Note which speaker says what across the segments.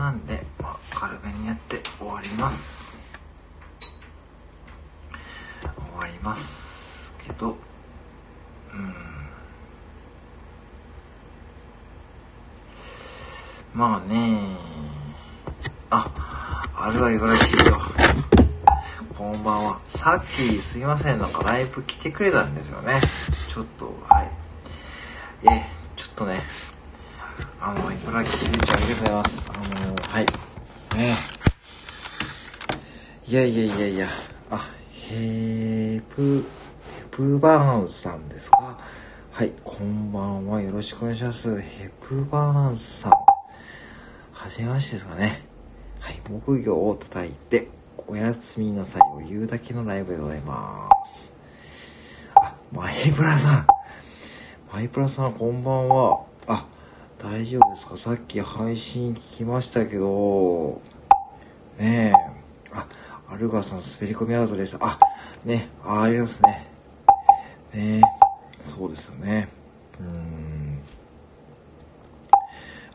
Speaker 1: なんで、まあ、軽めにやって終わります。終わりますけどうん。まあねああるは言われしいよこんばんは。さっきすいません。なんかライブ来てくれたんですよねちょっとはいえちょっとねあの、茨城市長ありがとうございます。あのー、はい。ねいやいやいやいや、あ、ヘープ、ヘプバーンさんですか？はい、こんばんは。よろしくお願いします。ヘプバーンさん。はじめましてですかね。はい、木魚を叩いて、おやすみなさいを言うだけのライブでございます。あ、マイプラさん。マイプラさん、こんばんは。あ、大丈夫ですか？さっき配信聞きましたけど、ねえ、あ、アルガさん滑り込みアウトです。あ、ね、あ、ありますね。ねそうですよね。うーん。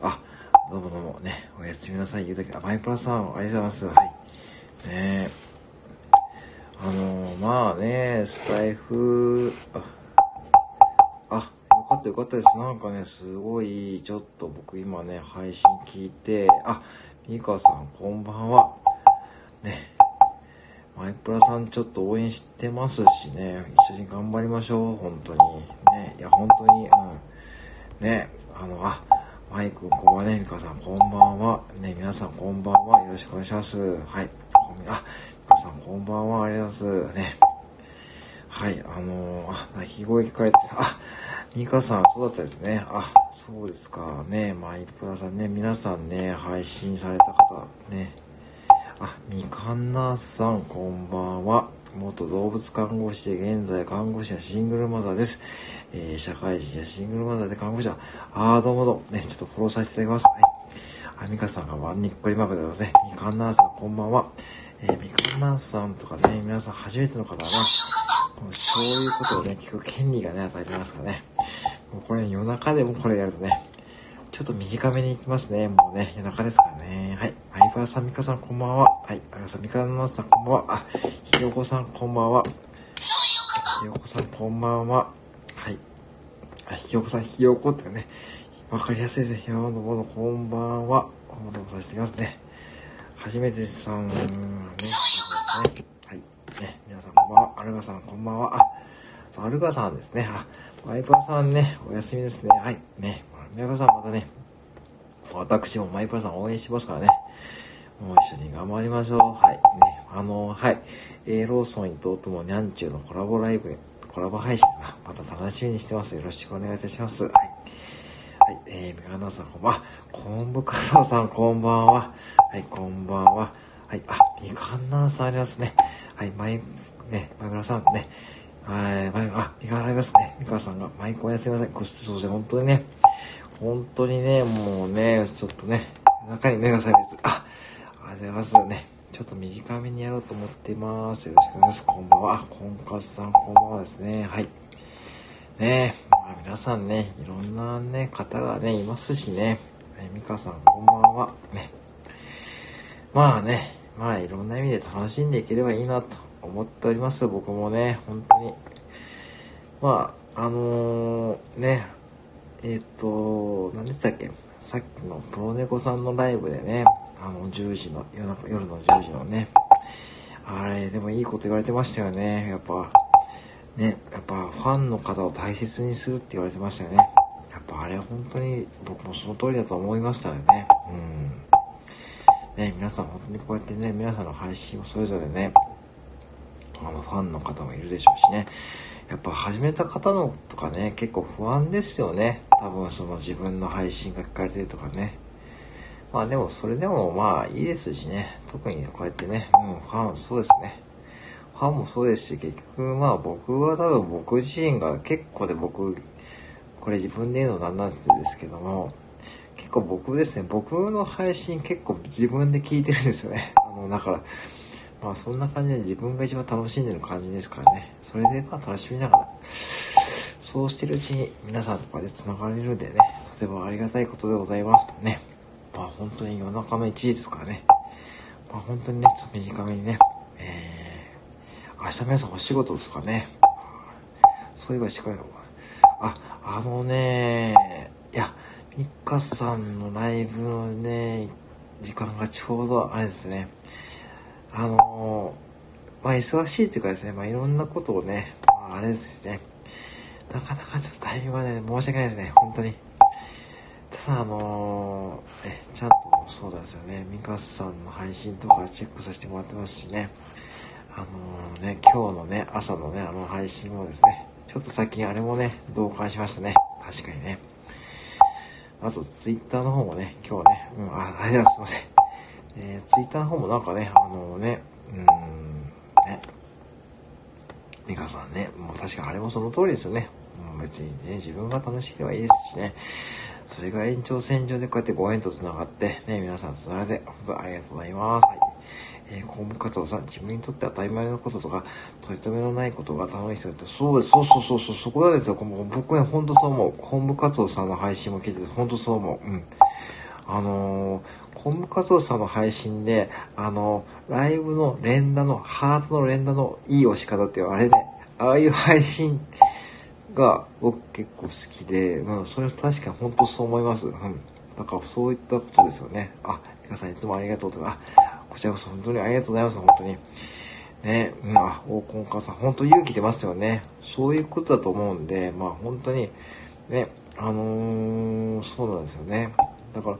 Speaker 1: あ、どうもどうもね、おやすみなさい、言うだけ、あ、マイプラさん、ありがとうございます。はい。ねあのまあね、スタイフ、あ、あ、よかったよかったです。なんかね、すごい、ちょっと僕今ね、配信聞いて、あ、ミカさんこんばんは。ね、マイプラさんちょっと応援してますしね、一緒に頑張りましょう、本当に。ね、いや、本当に、うん。ね、あの、あ、マイク、こんばね、ミカさんこんばんは。ね、皆さんこんばんは。よろしくお願いします。はい。あ、ミカさんこんばんは。ありがとうございます。ね。はい、あのー、あ、鳴き声聞かれて、あ、ミカさん、そうだったですね。あ、そうですか。ね、マイプラさんね、皆さんね、配信された方、ね。あ、みかんなさん、こんばんは。元動物看護師で、現在看護師やシングルマザーです。えー、社会人やシングルマザーで看護師は、あー、どうもどうも。ね、ちょっとフォローさせていただきます。はい。あ、ミカさんがワンニッコリマークでございますね。みかんなさん、こんばんは。えー、みかんなさんとかね、皆さん初めての方はね、そういうことをね、聞く権利がね、与えられますからね。もうこれ夜中でもこれやるとね、ちょっと短めに行きますね。もうね、夜中ですからね。はい。アイバーさん、ミカさん、こんばんは。はい。あやさん、ミカナさん、こんばんは。あ、ひよこさん、こんばんは。ひよこさん、こんばんは。はい。あ、ひよこさん、ひよこってかね、わかりやすいですね。ひよこのもの、こんばんは。お戻させていますね。初めてさん、ね、はい。ね、皆さん、こんばんは。アルガさん、こんばんは。あ、そう、アルガさんですね。あ、マイプラさんね、お休みですね。はい。ね。マイプラさんまたね、私もマイプラさん応援しますからね。もう一緒に頑張りましょう。はい。ね。あの、はい。えー、ローソン伊藤ともニャンチューのコラボライブ、コラボ配信がまた楽しみにしてます。よろしくお願いいたします。はい。はい。えー、みかなさんこんばんは。昆布かささんこんばんは。はい、こんばんは。はい。あ、みかんなさんありますね。はい、マイ、ね、マイプラさんね。はい、あ、三河さんいますね。三河さんが、マイクおやすみなさい。ご質問で、本当にね、本当にね、もうね、ちょっとね、中に目が覚めず、あ、ありがとうございますね。ちょっと短めにやろうと思っています。よろしくお願いします。こんばんは。あ、コンカスさん、こんばんはですね。はい。ねまあ、皆さんね、いろんなね、方がね、いますしね。ね、ミカさん、こんばんは。ね。まあね、まあいろんな意味で楽しんでいければいいなと思っております。僕もね、本当に。まあ、あのー、ね、えっ、ー、と、何でしたっけ？さっきのプロネコさんのライブでね、あの、10時の、夜中夜の10時のね、あれ、でもいいこと言われてましたよね。やっぱ、ね、やっぱファンの方を大切にするって言われてましたよね。やっぱあれ本当に僕もその通りだと思いましたよね。うん。ね、皆さん本当にこうやってね、皆さんの配信をそれぞれね、あの、ファンの方もいるでしょうしね。やっぱ始めた方のとかね、結構不安ですよね。多分その自分の配信が聞かれてるとかね。まあでもそれでもまあいいですしね。特にこうやってね、うん、ファン、そうですね。ファンもそうですし、結局まあ僕は多分僕自身が結構で僕、これ自分で言うのなんなんですけども、結構僕ですね、僕の配信結構自分で聞いてるんですよね。あの、だから、まあそんな感じで自分が一番楽しんでる感じですからね。それでまあ楽しみながら、そうしてるうちに皆さんとかで繋がれるんでね、とてもありがたいことでございますね。まあ本当に夜中の1時ですからね。まあ本当にね、ちょっと短めにね、えー、明日皆さんお仕事ですかね。そういえばしっかり、あ、あのね、いや、ミカさんのライブのね、時間がちょうどあれですね。あのまあ忙しいっていうかですね、まあいろんなことをね、まああれですね、なかなかちょっとタイミングがね、申し訳ないですね、本当に。ただあのー、え、ちゃんとそうなんですよね、ミカスさんの配信とかチェックさせてもらってますしね、あのー、ね、今日のね、朝のね、あの配信もですね、ちょっと最近あれもね、同感しましたね。確かにね。あと、ツイッターの方もね、今日ね、うん、あ、ありがとうございます。すいません。えー、ツイッターの方もなんかね、あのね、うん、ね、ミカさんね、もう確かあれもその通りですよね。もう別にね、自分が楽しければいいですしね。それが延長線上でこうやってご縁と繋がって、ね、皆さんつながれて、本当ありがとうございます。はい。えー、公務活動さん、自分にとって当たり前のこととか、取り留めのないことが楽しい人って、そうです、そうそうそうそう、そこなんですよ。僕ね、ほんとそう思う。本務活動さんの配信も聞いてて、ほんとそう思う。うん。あのー、本務活動さんの配信で、あの、ライブの連打の、ハートの連打のいい押し方っていう、あれね、ああいう配信が僕結構好きで、うん、それは確かに本当そう思います。うん。だからそういったことですよね。あ、皆さんいつもありがとうとか、こちらこそ本当にありがとうございます、本当に。ね、うん、あ、大根母さん、本当勇気出ますよね。そういうことだと思うんで、まあ本当に、ね、あのー、そうなんですよね。だから、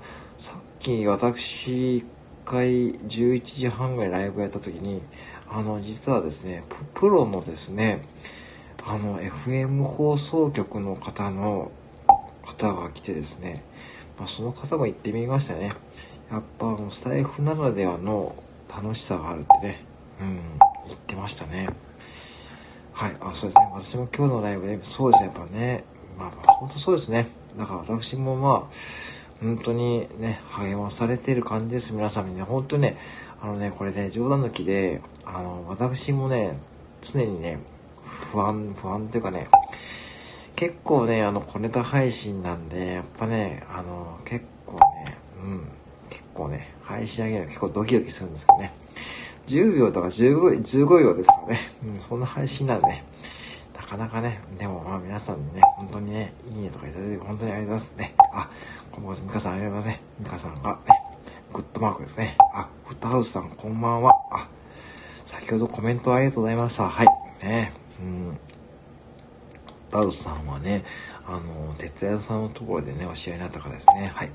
Speaker 1: き私、回11時半ぐらいライブやった時に、あの、実はですね、プロのですね、あの、FM 放送局の方の方が来てですね、まあ、その方も行ってみましたね。やっぱあのスタイフならではの楽しさがあるってね、うん、言ってましたね。はい、あ、そうですね。私も今日のライブで、そうですね、やっぱね、まあ、まあ、本当そうですね。だから私もまあ、本当にね、励まされてる感じです。皆さんにね、本当にね、あのね、これね、冗談抜きで、あの、私もね、常にね、不安、不安っていうかね、結構ね、あの、小ネタ配信なんで、やっぱね、あの、結構ね、うん、結構ね、配信上げるの結構ドキドキするんですけどね。10秒とか15 15秒ですからね。うん、そんな配信なんでね。なかなかね、でもまあ皆さんにね、本当にね、いいねとかいただいて本当にありがとうございますね。あ、ミカさんありがとうございますね。ミカさんがね、グッドマークですね。あ、フットハウスさんこんばんは。あ、先ほどコメントありがとうございました。はい。ね、うん。ラウスさんはね、あの、哲也さんのところでね、お試合になった方ですね。はい。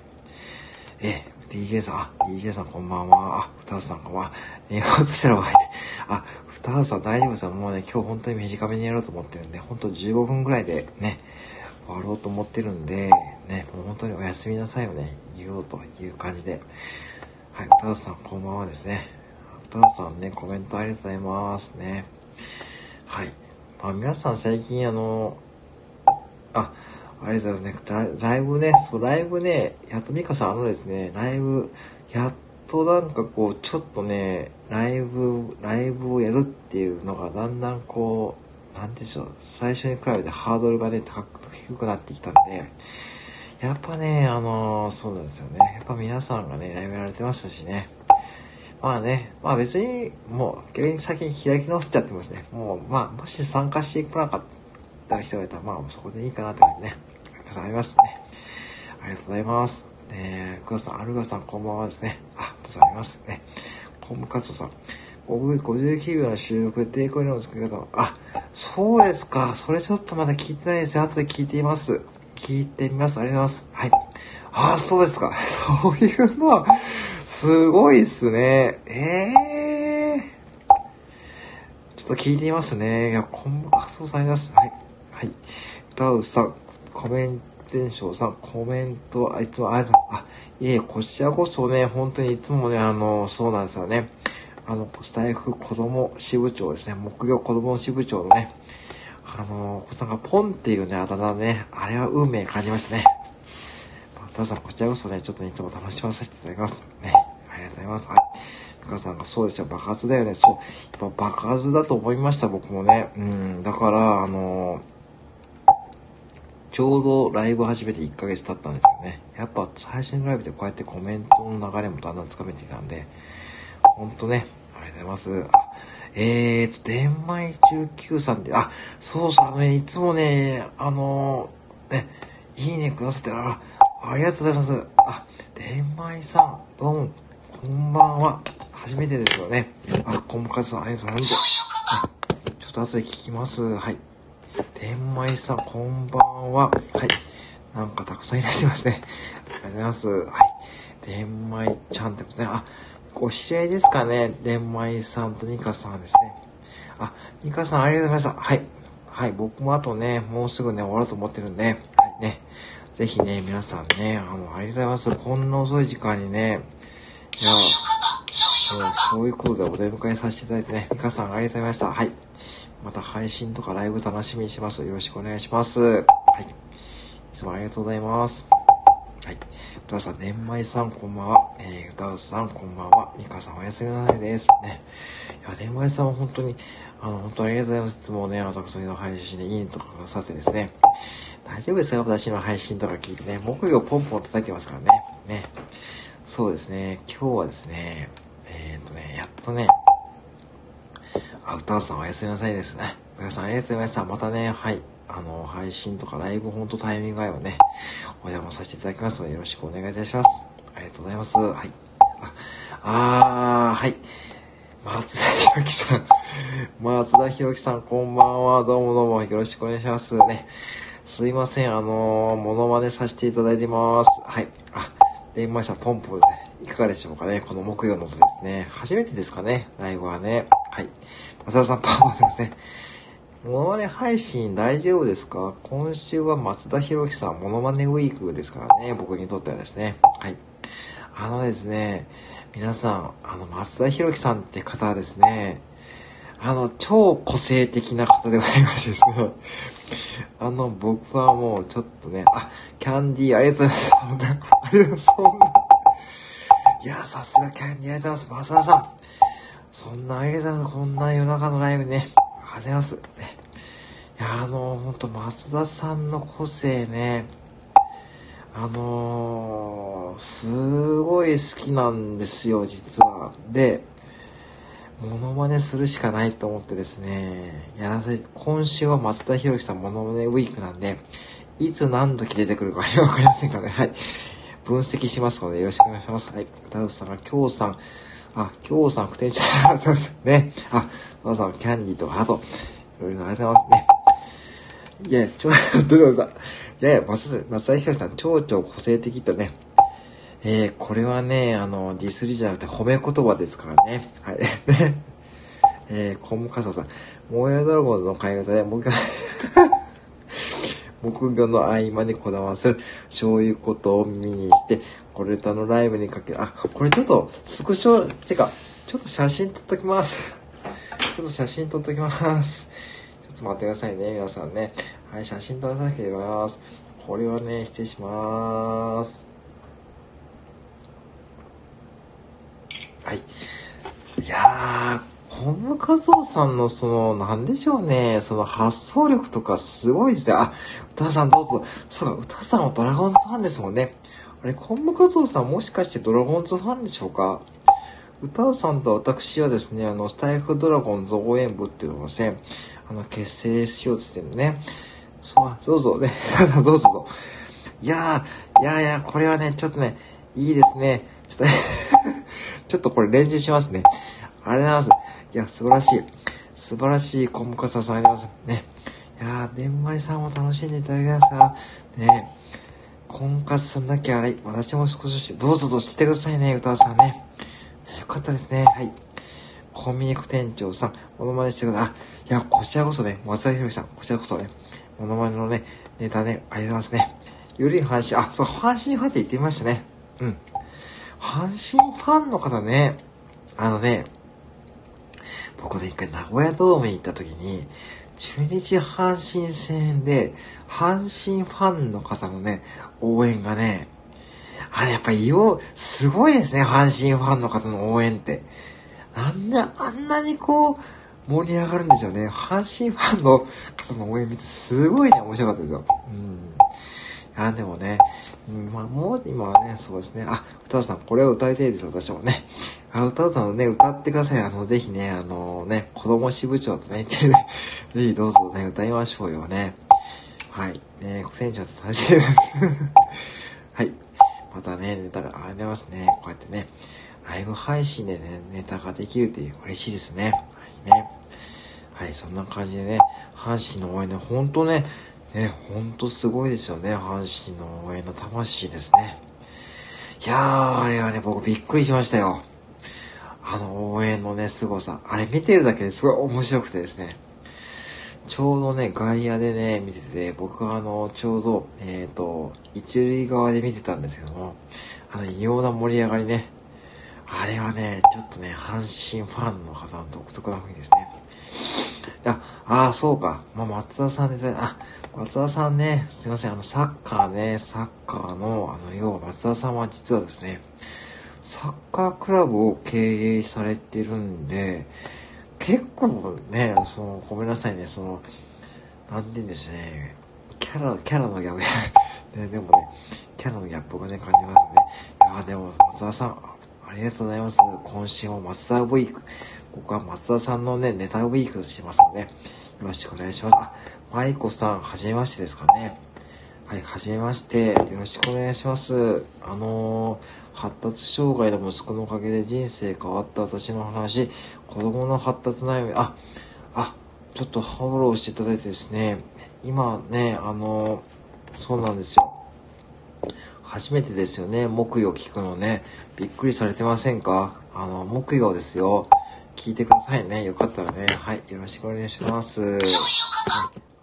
Speaker 1: え DJ さん、あ、DJ さんこんばんは。あ、ふたさんこんばんは。寝ようとしたら終わりあ、ふたさん大丈夫ですもうね、今日本当に短めにやろうと思ってるんで、本当15分ぐらいでね、終わろうと思ってるんで、ね、もう本当におやすみなさいをね、言おうという感じで。はい、ふたさんこんばんはですね。ふたさんね、コメントありがとうございますね。はい。まあ皆さん最近あの、あ、ありがとうございますね。ライブね、そう、ライブね、やっとミカさん、あのですね、ライブ、やっとなんかこう、ちょっとね、ライブ、ライブをやるっていうのがだんだんこう、なんでしょう、最初に比べてハードルがね、高く、低くなってきたんで、やっぱね、あのー、そうなんですよね。やっぱ皆さんがね、ライブやられてますしね。まあね、まあ別に、もう、逆に先に開き直っちゃってますね。もう、まあ、もし参加してこなかった人がいたら、まあ、そこでいいかなって感じね。ございますね。ありがとうございます。えー、クラさん、アルガさん、こんばんはですね。あ、りがとうございますね。コムカツさん、59秒の収録で抵抗の作り方あ、そうですか。それちょっとまだ聞いてないですよ。後で聞いています。聞いてみます。ありがとうございます。はい。ああ、そうですか。そういうのは、すごいっすね。ええー。ちょっと聞いてみますね。いや、コンボ活動さんいます。はい。はい。ダウさん、コメンテンションさん、コメント、あいつも、ありがとう、あ、いえ、こちらこそね、本当にいつもね、あの、そうなんですよね。あの、スタイフ子供支部長ですね、木魚子供支部長のね、あの、お子さんがポンっていうね、あだ名ね、あれは運命感じましたね。たさん、こちらこそね、ちょっと、ね、いつも楽しませていただきます。ね、ありがとうございます。はい。ミカさんがそうですよ、爆発だよね。そう、やっぱ爆発だと思いました、僕もね。うん、だから、あのちょうどライブ始めて1ヶ月経ったんですよね。やっぱ配信ライブでこうやってコメントの流れもだんだんつかめてきたんで、ほんとね、ありがとうございます。えーと、電米19さんで、あ、そうそう、あのね、いつもね、あのー、ね、いいねくださって、あ、ありがとうございます。あ、電米さん、どうも、こんばんは。初めてですよね。あ、こんばんさん、ありがとうございます。ちょっと後で聞きます。はい。天舞さん、こんばんは。はい。なんかたくさんいらっしゃいますね。ありがとうございます。はい。天舞ちゃんってことね。あ、お知り合いですかね？天舞さんとミカさんですね。あ、ミカさんありがとうございました。はい。はい。僕もあとね、もうすぐね、終わると思ってるんで、はいね。ぜひね、皆さんね、あの、ありがとうございます。こんな遅い時間にね、いや、そういうことでお出迎えさせていただいてね、ミカさんありがとうございました。はい。また配信とかライブ楽しみにします。よろしくお願いします。はい。いつもありがとうございます。はい。歌さん、年前さんこんばんは。えー、歌さんこんばんは。ミカさんおやすみなさいです。ね。いや、年前さんは本当に、あの、本当にありがとうございます。いつもね、私の配信でいいねとかくださってですね。大丈夫ですか？私の配信とか聞いてね。木曜ポンポン叩いてますからね。ね。そうですね。今日はですね、えー、っとね、やっとね、あ、歌わさんおやすみなさいですね。皆さんありがとうございました。またね、はい。あの、配信とかライブほんとタイミング合えばね、お邪魔させていただきますのでよろしくお願いいたします。ありがとうございます。はい。あ、あー、はい。松田博樹さん。松田博樹さん、こんばんは。どうもどうもよろしくお願いしますね。すいません、あのー、モノマネさせていただいてます。はい。あ、電話したポンポンですね。いかがでしょうかね。この木曜の音ですね。初めてですかね。ライブはね。はい。松田さん、パーマですね。モノマネ配信大丈夫ですか？今週は松田博樹さん、モノマネウィークですからね。僕にとってはですね。はい。あのですね、皆さん、あの、松田博樹さんって方はですね、あの、超個性的な方でございましてですね。あの、僕はもうちょっとね、あ、キャンディーありがとうございます。ありがとうございます。そんな。いや、さすがキャンディーありがとうございます。松田さん。そんなありがとうございます。こんな夜中のライブね。ありがとうございます。ね。いや、あの、ほんと、松田さんの個性ね、あのー、すごい好きなんですよ、実は。で、モノマネするしかないと思ってですね、やらせ、今週は松田博樹さんモノマネウィークなんで、いつ何時出てくるか わかりませんからね。はい。分析しますのでよろしくお願いします。はい。歌うさんが、今日さん、あ、今日さん、不定ちゃん、ね。あ、まさん、キャンディーとか、ハート、いろいろありがとうございますね。いや、ちょ、どうぞ。いやいや、松田ひかさん、超々個性的とね。えー、これはね、あの、ディスりじゃなくて褒め言葉ですからね。はい。ね。えー、コムカサさん、燃えドラゴンズの買い方で、もう一回木魚の合間にこだわる、そういうことを見にして、これとのライブにかけ、あ、これちょっと、スクショ、てか、ちょっと写真撮っときます。ちょっと写真撮っときます。ちょっと待ってくださいね、皆さんね。はい、写真撮らなきゃいけます。これはね、失礼します。はい。いやー、コムカゾウさんのその、なんでしょうね、その発想力とかすごいですね。あ、歌さんどうぞ。そうか、歌さんはドラゴンズファンですもんね。あれ、コンムカツオさんもしかしてドラゴンズファンでしょうか？歌うさんと私はですね、あの、スタイフドラゴンズ応援部っていうのをですね、あの、結成しようとしてるね。そう、どうぞね、どうぞどうぞ。いやー、いやいや、これはね、ちょっとね、いいですね。ちょっとちょっとこれ練習しますね。ありがとうございます。いや、素晴らしい。素晴らしいコンムカツさんあります。ね。いやー、年前さんも楽しんでいただきました。ね。婚活さんだけあれ、私も少しして、どうぞどうぞしてくださいね、歌うさんね。よかったですね。はい。コンビニク店長さん、モノマネしてください。いや、こちらこそね、松田博さん、こちらこそね、モノマネのね、ネタね、ありがとうございますね。より阪神、あ、そう、阪神ファンって言ってみましたね。うん。阪神ファンの方ね、あのね、僕ね、一回名古屋ドームに行った時に、中日阪神戦で、阪神ファンの方のね、応援がね、あれやっぱりよ、すごいですね、阪神ファンの方の応援って。なんであんなにこう、盛り上がるんでしょうね。阪神ファンの方の応援見てすごいね、面白かったですよ。うん。や、でもね、うん、まあ、もう今はね、そうですね。あ、歌うさん、これを歌いたいです、私もね。あ、歌うさんね、歌ってください。あの、ぜひね、あのね、子供支部長とね、ぜひどうぞね、歌いましょうよね。はい。ね、船長と楽しい。はい。またね、ネタが、ありがとうございますね。こうやってね、ライブ配信でね、ネタができるっていう嬉しいですね。はいね。はい、そんな感じでね、阪神の応援ね、ほんとね、ね、ほんとすごいですよね、阪神の応援の魂ですね。いやー、あれはね、僕びっくりしましたよ。あの応援のね、凄さ。あれ見てるだけですごい面白くてですね。ちょうどね、外野でね、見てて、僕はあの、ちょうど、えっ、ー、と、一塁側で見てたんですけども、あの、異様な盛り上がりね。あれはね、ちょっとね、阪神ファンの方の独特な雰囲気ですね。あ、ああ、そうか。まあ、松田さんで、あ、松田さんね、すいません、あの、サッカーね、サッカーの、あの、要は松田さんは実はですね、サッカークラブを経営されてるんで、結構ね、その、ごめんなさいね、その、なんて言うんですね、キャラ、キャラのギャップ、ね、でもね、キャラのギャップがね、感じますね。いやでも、松田さん、ありがとうございます。今週も松田ウィーク。僕は松田さんのね、ネタウィークしますので、よろしくお願いします。あ、舞子さん、はじめましてですかね。はい、はじめまして。よろしくお願いします。あのー発達障害の息子のおかげで人生変わった私の話、子供の発達悩み、あ、あ、ちょっとフォローしていただいてですね、今ね、あの、そうなんですよ。初めてですよね、木曜聞くのね。びっくりされてませんか？あの、木曜ですよ。聞いてくださいね。よかったらね。はい。よろしくお願いします。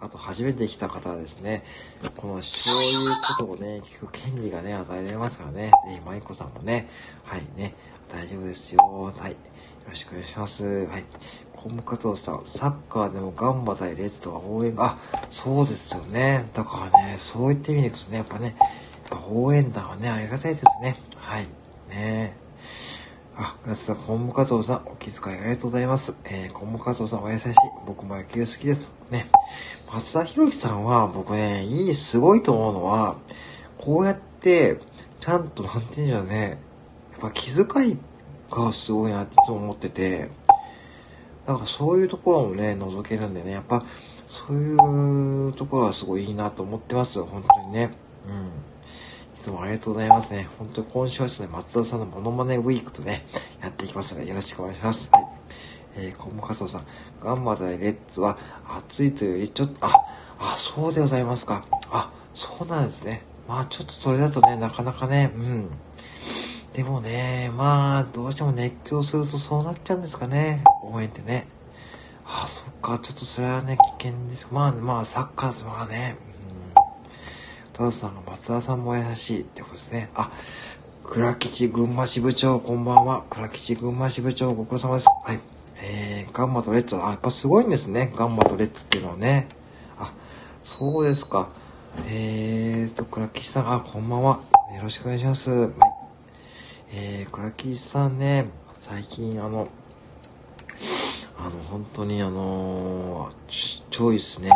Speaker 1: あと、初めて来た方はですね、この、そういうことをね、聞く権利がね、与えられますからね。ぜひ、舞子さんもね、はいね、大丈夫ですよ。はい。よろしくお願いします。はい。コム加藤さん、サッカーでもガンバ対レッドは応援が、あ、そうですよね。だからね、そう言ってみるとね、やっぱね、やっぱ応援団はね、ありがたいですね。はい。ねえあ、ガツさん、コンボカツオさん、お気遣いありがとうございます。えー、コンボカツオさんお優しい。僕も野球好きです。ね。松田博樹さんは、僕ね、いい、すごいと思うのは、こうやって、ちゃんと、なんていうんだろうね、やっぱ気遣いがすごいなっていつも思ってて、だかそういうところもね、覗けるんでね、やっぱ、そういうところはすごいいいなと思ってます、本当にね。うん。いつもありがとうございますね。本当に今週はですね、松田さんのモノマネウィークとね、やっていきますので、よろしくお願いします。はい。えー、コムカソさん、ガンバ対レッツは暑いというよりちょっと、あ、あ、そうでございますか。あ、そうなんですね。まあちょっとそれだとね、なかなかね、うん。でもね、まあ、どうしても熱狂するとそうなっちゃうんですかね。応援ってね。ああ、そっか、ちょっとそれはね、危険です。まあ、まあ、サッカーとかね、うん。トラさんが松田さんも優しいってことですね。あ、倉吉群馬支部長、こんばんは。倉吉群馬支部長、ご苦労様です。はい。えー、ガンマとレッツ、あ、やっぱすごいんですね。ガンマとレッツっていうのはね。あ、そうですか。えーと、倉吉さん、あ、こんばんは。よろしくお願いします。はい。えー、倉吉さんね、最近あの、あの、本当にあのー、超いいっすね。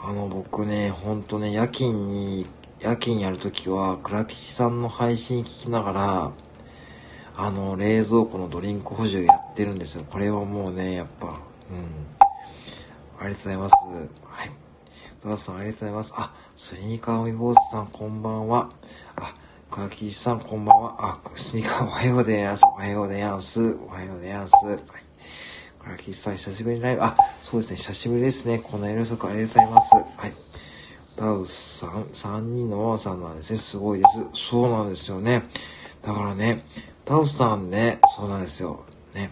Speaker 1: あの、僕ね、本当ね、夜勤に、夜勤やるときは、倉吉さんの配信聞きながら、あの、冷蔵庫のドリンク補充やってるんですよ。これはもうね、やっぱ、うん。ありがとうございます。はい。トラさんありがとうございます。あ、スニーカーウィボーズさんこんばんは。あ、川木さんこんばんは。あ、スニーカーおはようございます。おはようございます。おはようございます。はいラキさん、久しぶりにライブ。あ、そうですね、久しぶりですね。こんな夜遅くありがとうございます。はい。ダウスさん、3人のママさんなんですね。すごいです。そうなんですよね。だからね、ダウスさんね、そうなんですよ。ね。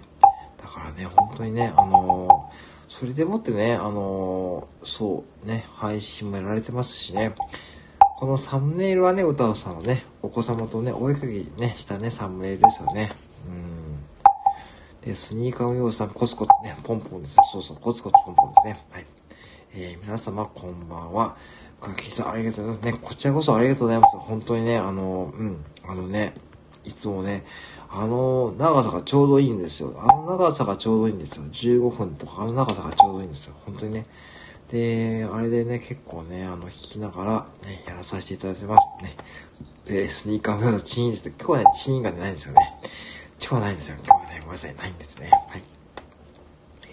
Speaker 1: だからね、本当にね、あのー、それでもってね、あのー、そうね、配信もやられてますしね。このサムネイルはね、歌うさんのね、お子様とね、お絵かきね、したね、サムネイルですよね。うん。で、スニーカーのようさん、コツコツね、ポンポンですね。そうそう、コツコツポンポンですね。はい。えー、皆様、こんばんは。かきさん、ありがとうございます。ね、こちらこそありがとうございます。本当にね、あの、うん、あのね、いつもね、あの長さがちょうどいいんですよ。あの長さがちょうどいいんですよ。15分とか、あの長さがちょうどいいんですよ。本当にね。で、あれでね、結構ね、あの、弾きながら、ね、やらさせていただいてますね。で、スニーカームのチーンです。今日はね、チーンが出ないんですよね。今日はないんですよ。今日はね、ごめんなさい、ないんですね。はい。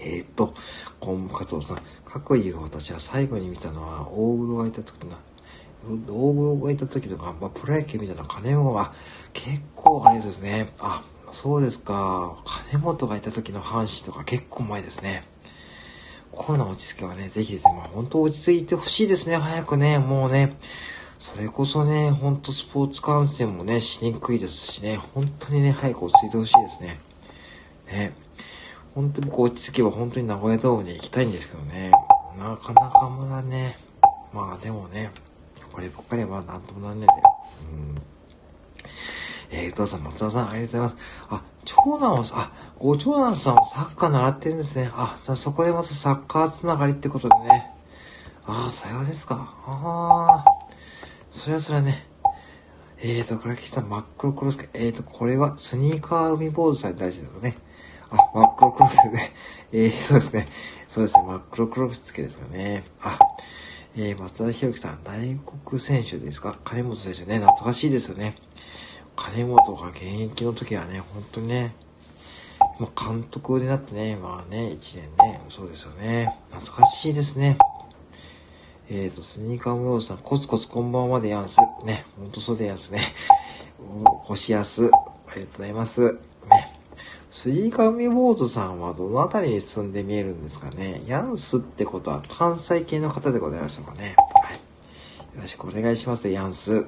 Speaker 1: えー、っと、コンカツオさん、各言う私は最後に見たのは、大黒がいた時の、大黒がいた時とか、まあ、プロ野球みたいな金本は、結構あれですね。あ、そうですか。金本がいた時の阪神とか結構前ですね。コロナ落ち着けばね、ぜひですね、まあ本当落ち着いてほしいですね、早くね、もうね。それこそね、ほんとスポーツ観戦もね、しにくいですしね、本当にね、早く落ち着いてほしいですね。ね。本当に僕落ち着けば本当に名古屋ドームに行きたいんですけどね。なかなかまだね、まあでもね、こればっかりはなんともなんねえんだよ。うん。えー、父さん、松田さん、ありがとうございます。あ、長男は、あ、ご長男さんもサッカー習ってるんですね。あ、じゃあそこでまたサッカーつながりってことでね。ああ、さようですか。ああ、それはそれはね。えーと、倉木さん、真っ黒クロスケ。えーと、これはスニーカー海坊主さんに大事ですよね。あ、真っ黒クロスケね。えー、そうですね。そうですね。真っ黒クロスケですかね。あ、えー、松田博樹さん、大黒選手ですか？金本選手ね、懐かしいですよね。金本が現役の時はね、本当にね、まあ、監督になってね、まあね、1年ね、そうですよね。懐かしいですね。えーと、スニーカームローさん、コツコツこんばんはでやんす。ね、ほんとそうでやんすね。お星安、ありがとうございます。ね。スニーカーミボーズさんはどのあたりに住んで見えるんですかね。ヤンスってことは関西系の方でございましたかね。はい。よろしくお願いします、ヤンス。はい、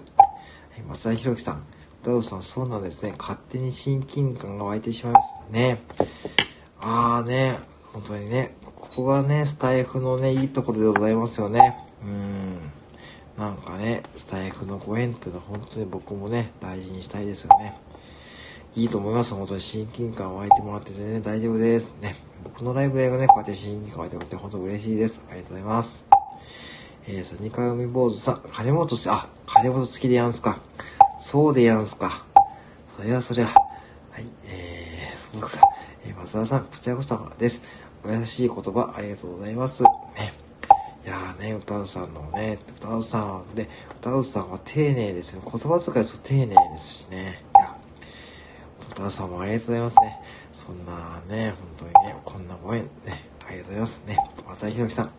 Speaker 1: 松田博樹さん。ダウさん、そうなんですね。勝手に親近感が湧いてしまいますね。あーね、本当にね、ここがね、スタイフのね、いいところでございますよね。うん。なんかね、スタイフのご縁っていうのは本当に僕もね、大事にしたいですよね。いいと思います。本当に親近感湧いてもらっててね、大丈夫です。ね。僕のライブ映画ね、こうやって親近感湧いてもらって本当嬉しいです。ありがとうございます。えー、さ、二回海坊主さん、金本す、あ、金本好きでやんすか。そうでやんすか。そりゃそりゃ。はい、えー、そうさ。えー、松田さん、こちらこそです。お優しい言葉、ありがとうございます。ね。いやーね、歌うさんのね、歌うさんはで、歌うさんは丁寧ですよ。言葉遣いそう丁寧ですしね。いや、歌うさんもありがとうございますね。そんなね、本当にね、こんなご縁ね、ありがとうございますね。松田博樹さん、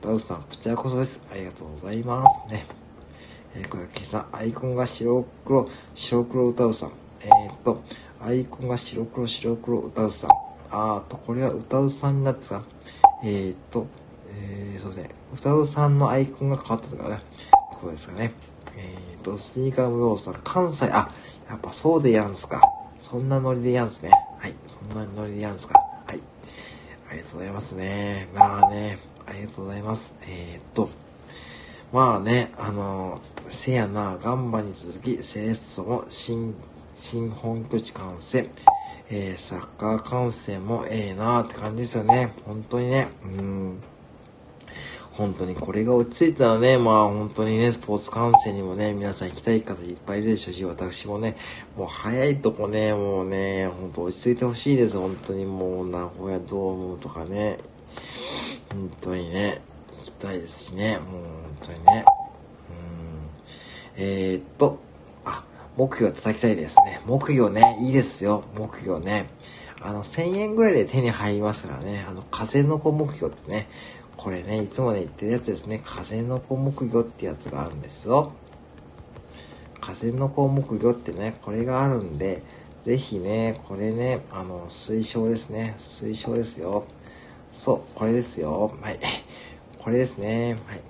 Speaker 1: 歌うさん、こちらこそです。ありがとうございますね。えー、これ今朝、アイコンが白黒、白黒歌うさん。えー、っと、アイコンが白黒、白黒歌うさん。あーと、これは歌うさんになってさ、えー、っと、えー、そうですね、歌うさんのアイコンが変わったとかね、ことですかね。えー、と、スニーカームローさん、関西、あ、やっぱそうでやんすか。そんなノリでやんすね。はい、そんなノリでやんすか。はい。ありがとうございますね。まあね、ありがとうございます。えー、っと、まあね、あの、せやな、ガンバに続き、セレッソも新、新本拠地完成。えー、サッカー観戦もええなーって感じですよね。本当にね。うん。本当にこれが落ち着いたらね、まあ本当にね、スポーツ観戦にもね、皆さん行きたい方いっぱいいるでしょうし、私もね、もう早いとこね、もうね、本当落ち着いてほしいです。本当にもう名古屋ドームとかね、本当にね、行きたいですしね、もう本当にね。うん。えー、っと、あ、木魚叩きたいですね。木魚ね、いいですよ、木魚ね。あの、1000円ぐらいで手に入りますからね。あの、風の子木魚ってね、これね、いつもね、言ってるやつですね。風の子木魚ってやつがあるんですよ。風の子木魚ってね、これがあるんで、ぜひね、これね、あの、推奨ですね。推奨ですよ。そう、これですよ。はい。これですね。はい。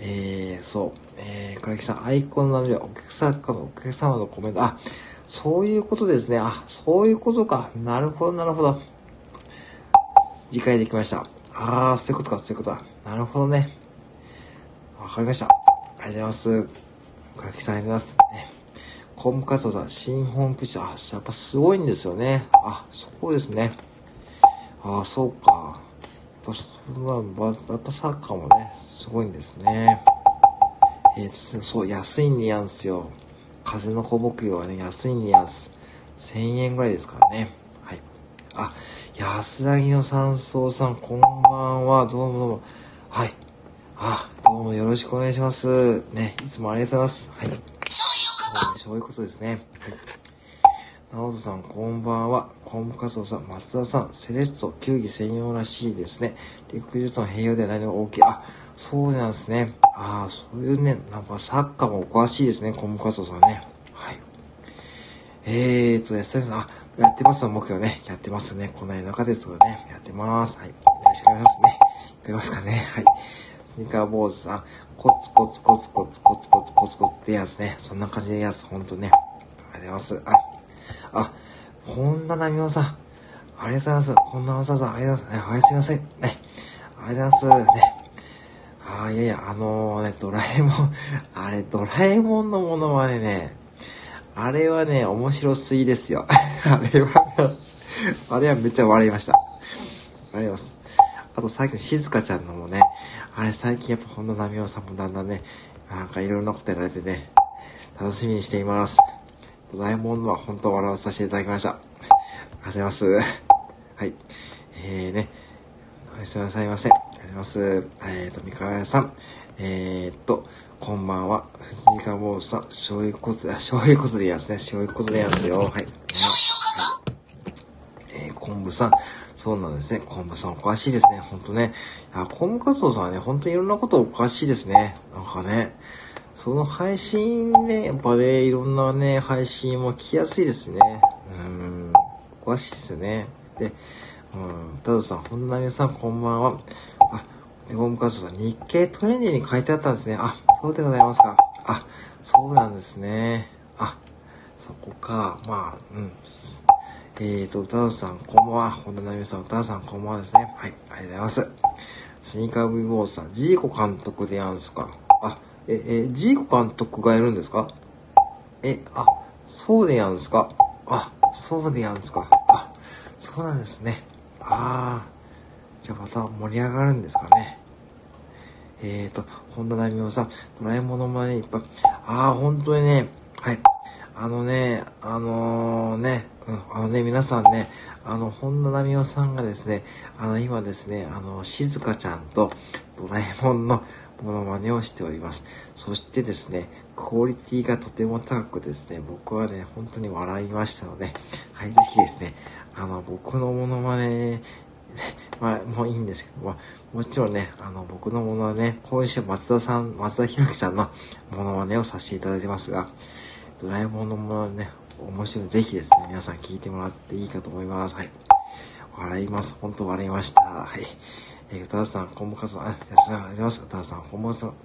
Speaker 1: えー、そう。えー、倉木さん、アイコンなので、お客様の、お客様のコメント、あ、そういうことですね。あ、そういうことか。なるほど、なるほど。理解できました。ああ、そういうことか、そういうことだ。なるほどね。わかりました。ありがとうございます。倉木さんありがとうございます。ね、コム活動さん、新ホームページ、あ、やっぱすごいんですよね。あ、そうですね。ああ、そうか。やっぱ、そは、やっぱサッカーもね、すごいんですね。えーと、そう、安いんやんすよ。風の小牧魚はね、安いんやんす。1000円ぐらいですからね。はい。あ、安らぎの山荘さん、こんばんは。どうもどうも。はい。あ、どうもよろしくお願いします。ね、いつもありがとうございます。はい。そういうことですね。はい。直人さん、こんばんは。コンカツオさん、松田さん、セレッソ、球技専用らしいですね。陸術の併用ではないのが大きい。あ、そうなんですね。ああ、そういうね、なんかサッカーもお詳しいですね、コンカツオさんね。はい。えーと、安田さん、あ、やってます目標ね。やってますね。この中ですがね。やってます。はい。よろしくお願いしますね。いけますかね。はい。スニーカー坊主さん、コツコツコツコツコツコツコツコツってやつね。そんな感じでやつ、ほんとね。ありがとうございます。あ、あ、本田奈美夫さん。ありがとうございます。こんなわざわざ、ありがとうございます。はい、すいません。ね。ありがとうございます。ね。ああ、いやいや、あのー、ね、ドラえもん、あれ、ドラえもんのものまねね、あれはね、面白すぎですよ。あれは、あれはめっちゃ笑いました。笑います。あと最近静香ちゃんのもね、あれ最近やっぱ本田奈美夫さんもだんだんね、なんかいろんなことやられてね、楽しみにしています。ドラえもんのは本当笑わさせていただきました。ありがとうございます。はい。えーね、おやすみなさいませ。ありがとうございます。えーと、三河屋さん。えー、っと、こんばんは。藤川坊さん、醤油こつ、あ、醤油こつでやすね。醤油こつでやすよ。はい。昆布さん。そうなんですね。昆布さんおかしいですね。ほんとね。いや、昆布活動さんはね、ほんといろんなことおかしいですね。なんかね。その配信ね、やっぱね、いろんなね、配信も聞きやすいですね。うん、おかしいですね。で、うん、たださん、本並さん、こんばんは。あ、で、ホーム活動日経トレンディに書いてあったんですね。あ、そうでございますか。あ、そうなんですね。あ、そこか。まあ、うん。えーと、歌田さん、こんばんは。本田奈美さん、歌田さん、こんばんはですね。はい、ありがとうございます。スニーカービボーさん、ジーコ監督でやんすか。あ、え、え、ジーコ監督がやるんですか？え、あ、そうでやんすか？あ、そうでやんすか。あ、そうなんですね。ああ、じゃあまた盛り上がるんですかね。えーと、本田奈美さん、ドラえもんの前にいっぱい。ああ、本当にね、はい。あのね、あのー、ね、うん、あのね、皆さんね、あの、本田奈美夫さんがですね、あの、今ですね、あの、静香ちゃんとドラえもんのモノマネをしております。そしてですね、クオリティがとても高くですね、僕はね、本当に笑いましたので、はい、ぜひですね、あの、僕のモノマネ、まあ、もういいんですけども、もちろんね、あの、僕のものはね、今週松田さん、松田博樹さんのモノマネをさせていただいてますが、ドラえもんのものね、面白い。ぜひですね、皆さん聞いてもらっていいかと思います。はい。笑います。本当笑いました。はい。えー、歌田さん、コンボ活動、あ、安田さん、ありがとうございます。歌田さん、コンボ活動、ね。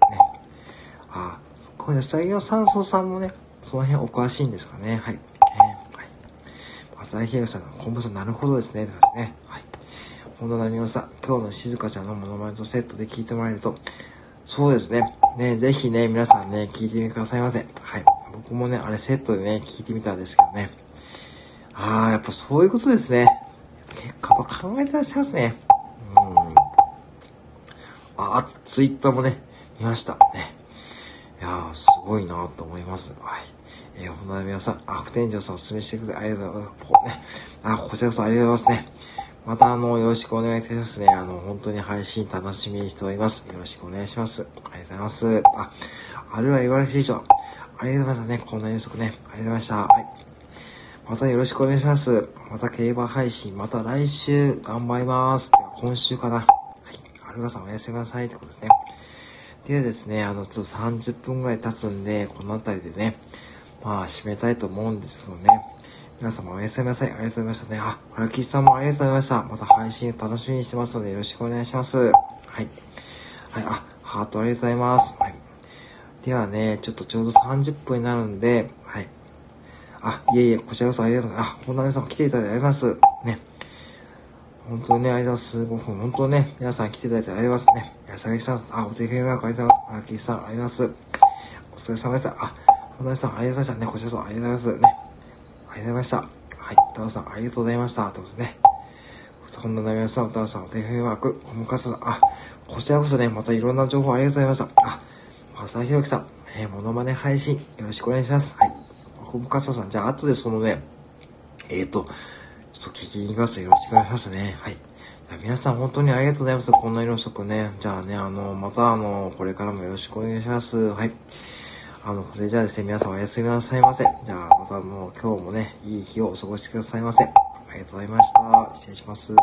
Speaker 1: あ、これ、作業酸素さんもね、その辺お詳しいんですかね。はい。えー、はい。松田博さん、コンボさん、なるほどですね。って感じね。はい。本田奈美夫さん、今日の静香ちゃんのモノマネとセットで聞いてもらえると、そうですね。ね、ぜひね、皆さんね、聞いてみてくださいませ。はい。僕もね、あれセットでね、聞いてみたんですけどね。ああ、やっぱそういうことですね。結果は考えてらっしゃいますね。うんあ、ツイッターもね、見ました。ね。いやー、すごいなと思います。はい。えー、ほなみさん、悪天井さんお勧めしてください。ありがとうございます。こね。あ、こちらこそありがとうございますね。また、あの、よろしくお願いいたしますね。あの、本当に配信楽しみにしております。よろしくお願いします。ありがとうございます。あ、あるいは茨城市長。ありがとうございますね。こんな予測ね。ありがとうございました。はい。またよろしくお願いします。また競馬配信、また来週頑張ります。今週かな。はるかさんおやすみなさいってことですね。ではですね、あの、ちょっと30分ぐらい経つんで、この辺りでね、まあ、締めたいと思うんですけどね。皆様おやすみなさい。ありがとうございましたね。あ、はるきさんもありがとうございました。また配信楽しみにしてますのでよろしくお願いします。はい。はい、あ、ハートありがとうございます。はい。ではね、ちょっとちょうど30分になるんで、はい。あ、いえいえ、こちらこそありがとうございます。あ、本並さんも来ていただいてあります。ね。本当にね、ありがとうございます。本当ね、皆さん来ていただいてありがとうございますね。やさぎさん、あ、お手紙マークありがとうございます。あきさん、ありがとうございます。お疲れ様でした。あ、本田さん、ありがとうございましたね。こちらこそありがとうございます。ね。ありがとうございました。はい、太郎さん、ありがとうございました。ということでね。本田奈美さん、太郎さん、お手紙マーク、コムカスさん、あ、こちらこそね、またいろんな情報ありがとうございました。あ、正ひろきさん、えー、モノマネ配信、よろしくお願いします。はい。コムカスさん、じゃあ後でそのね、えっ、ー、と、ちょっと聞きに行きますよろしくお願いしますね。はい。皆さん本当にありがとうございます。こんなに遅くね。じゃあね、あの、またあの、これからもよろしくお願いします。はい。あの、それじゃあですね、皆さんおやすみなさいませ。じゃあ、またもう今日もね、いい日をお過ごしくださいませ。ありがとうございました。失礼します。